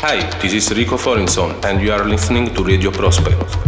Hi, this is Riko Forinson, and you are listening to Radio Prospect.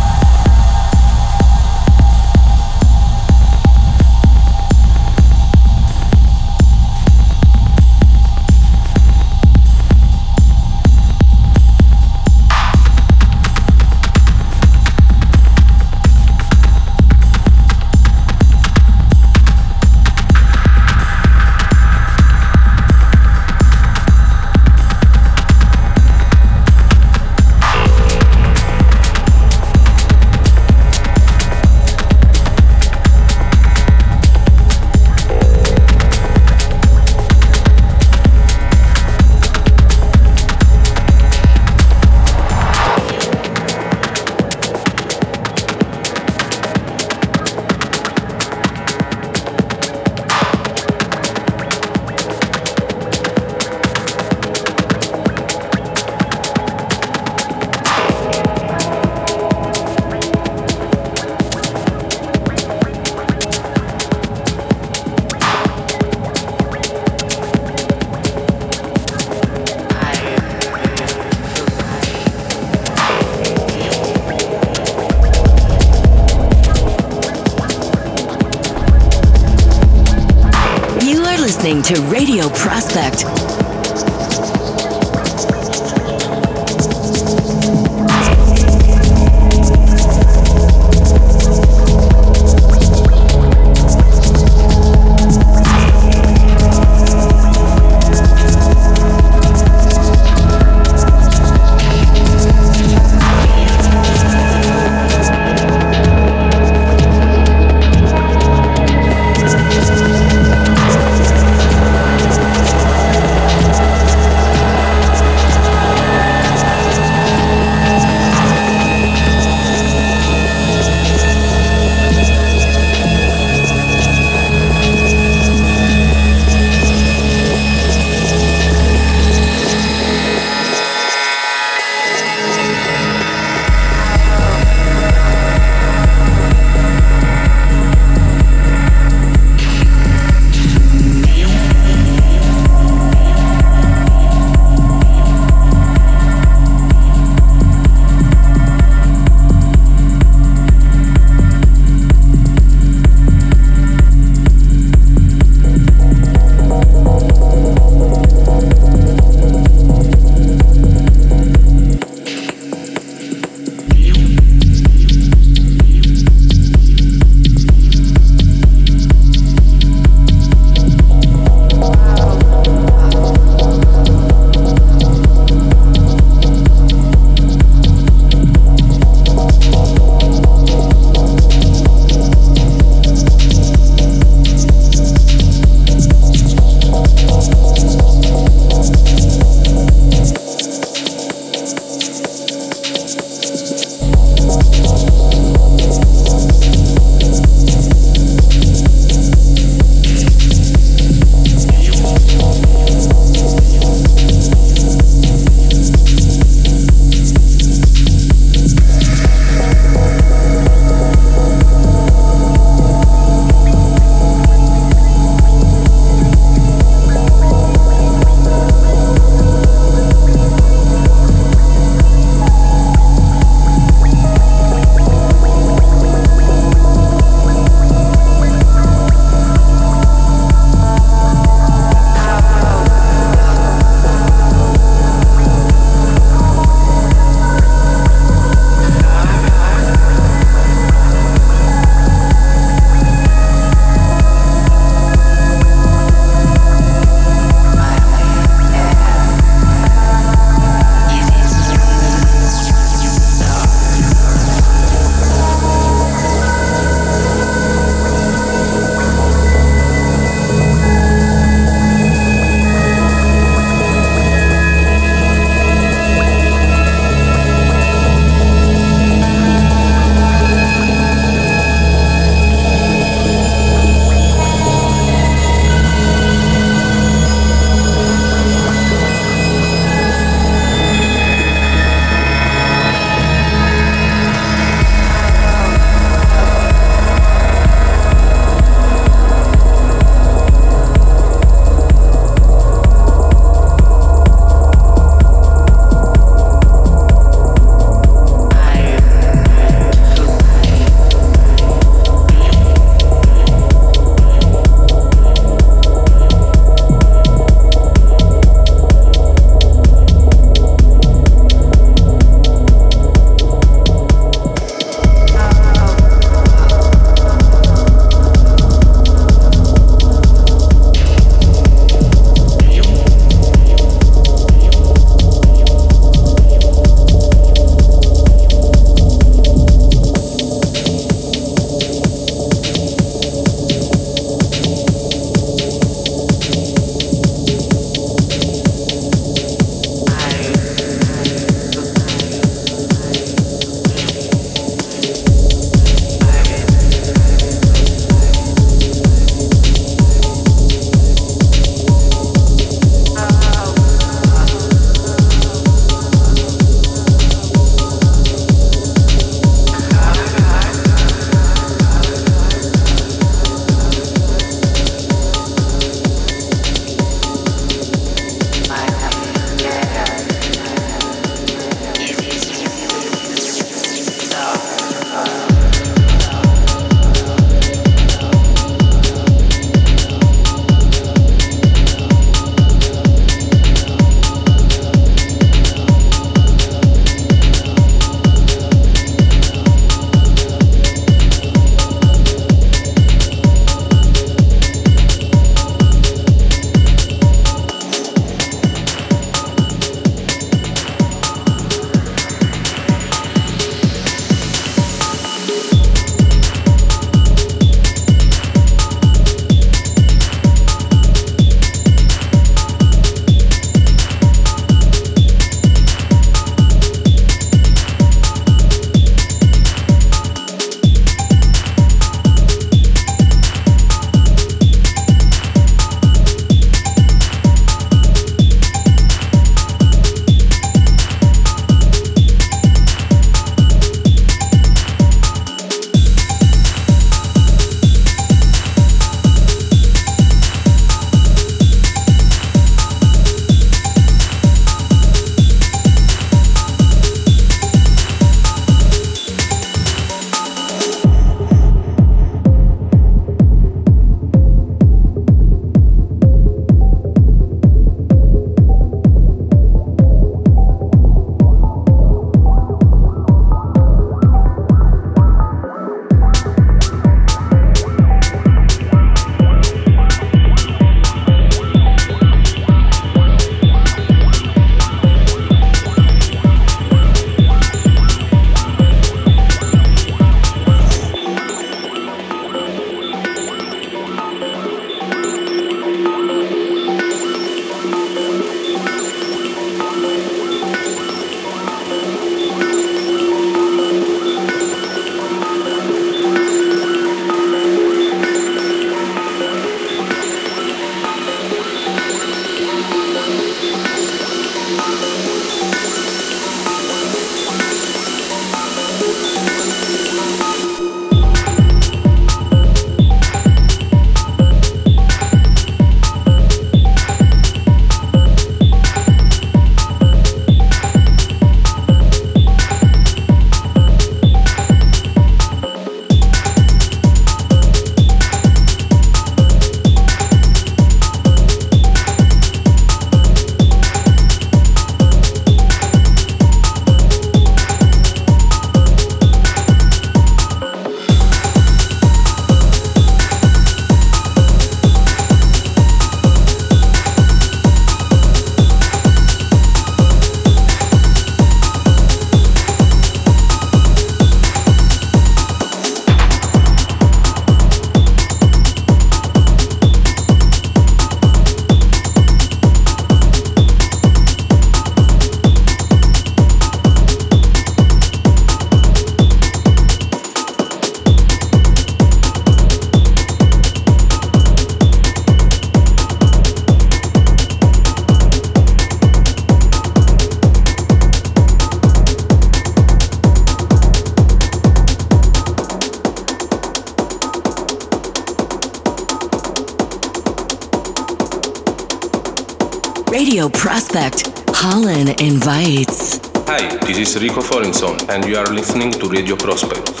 Is Riko Forinson, and you are listening to Radio Prospect.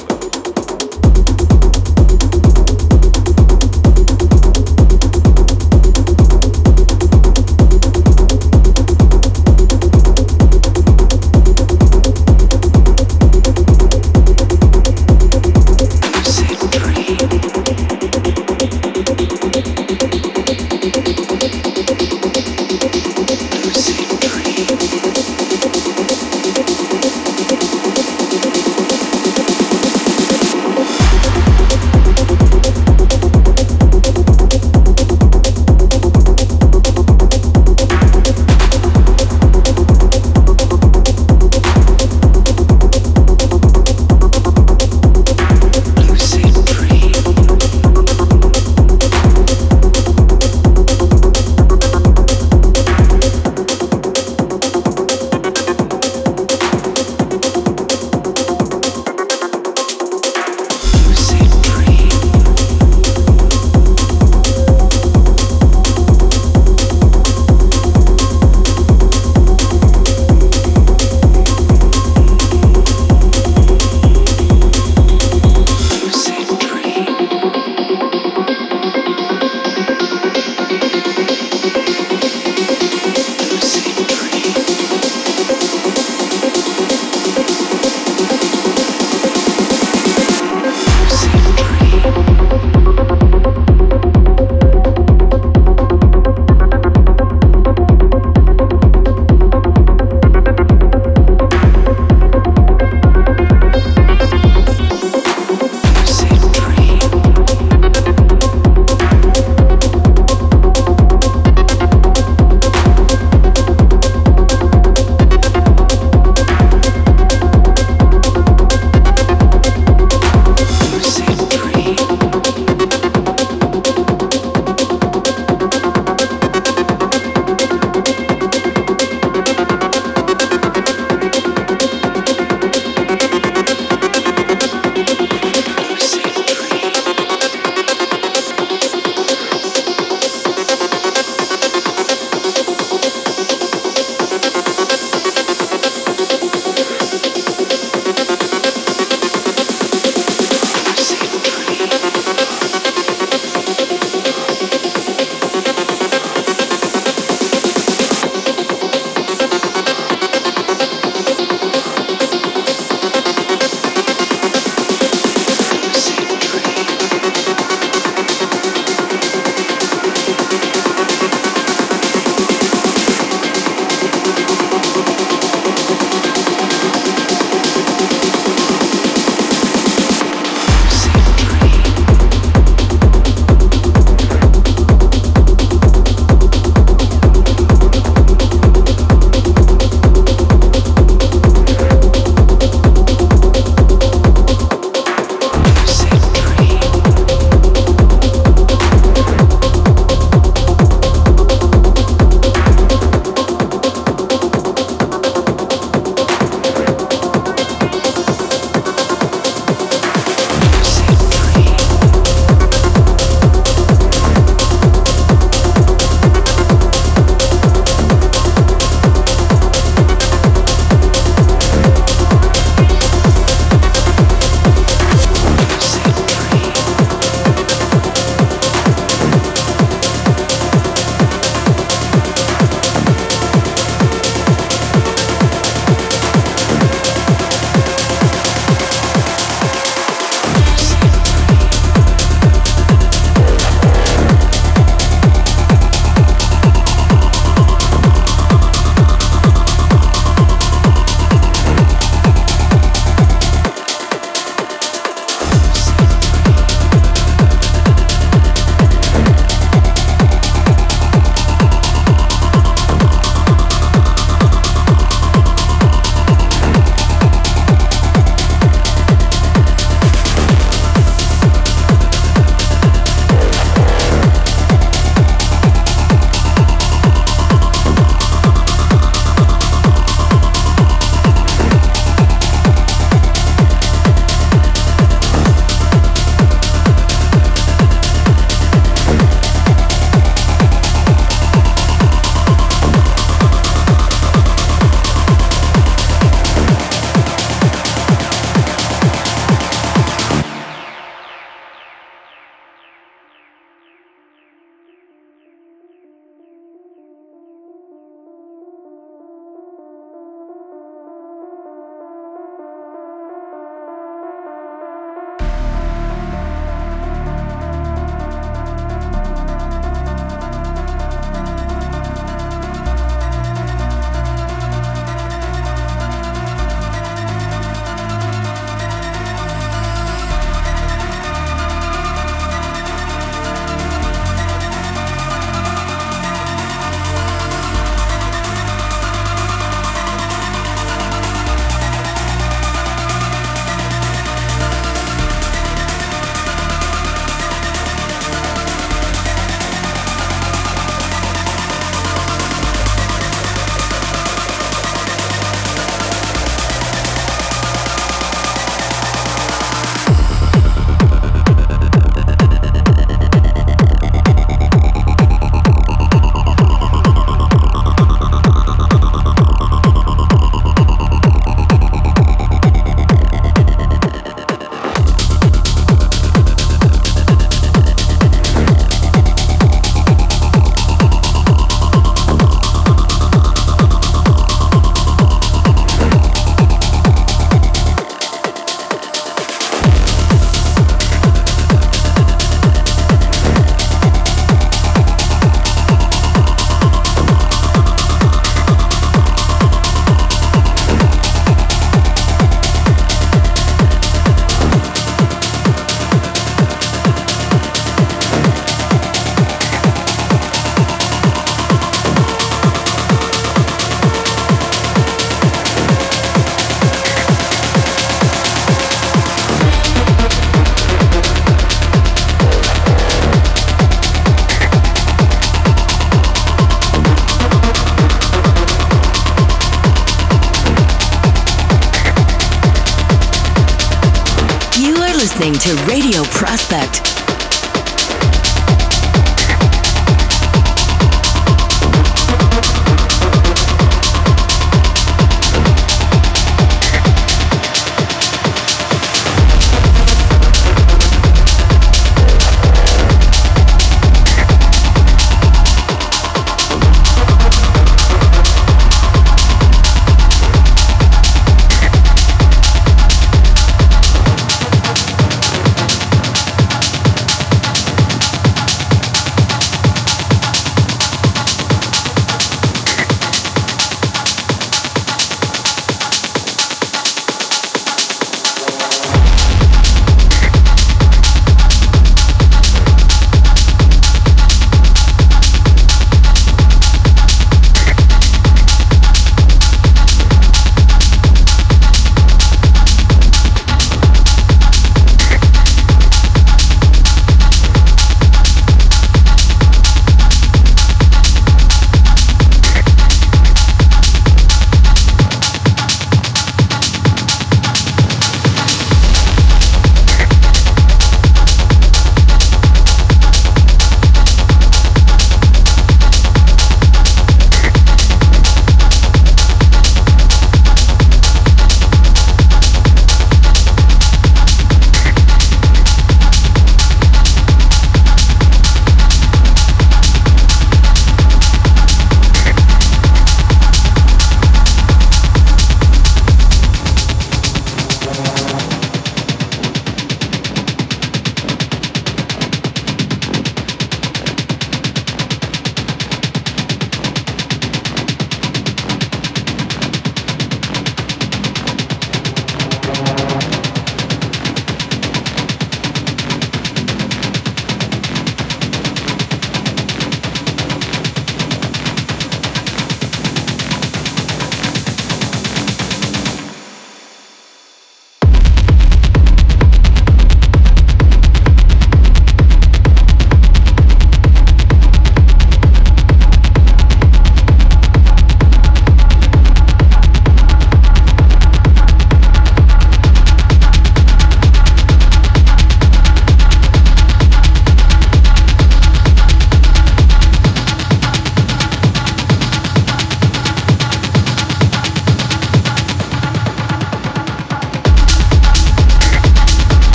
Prospect.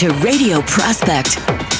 To Radio Prospect.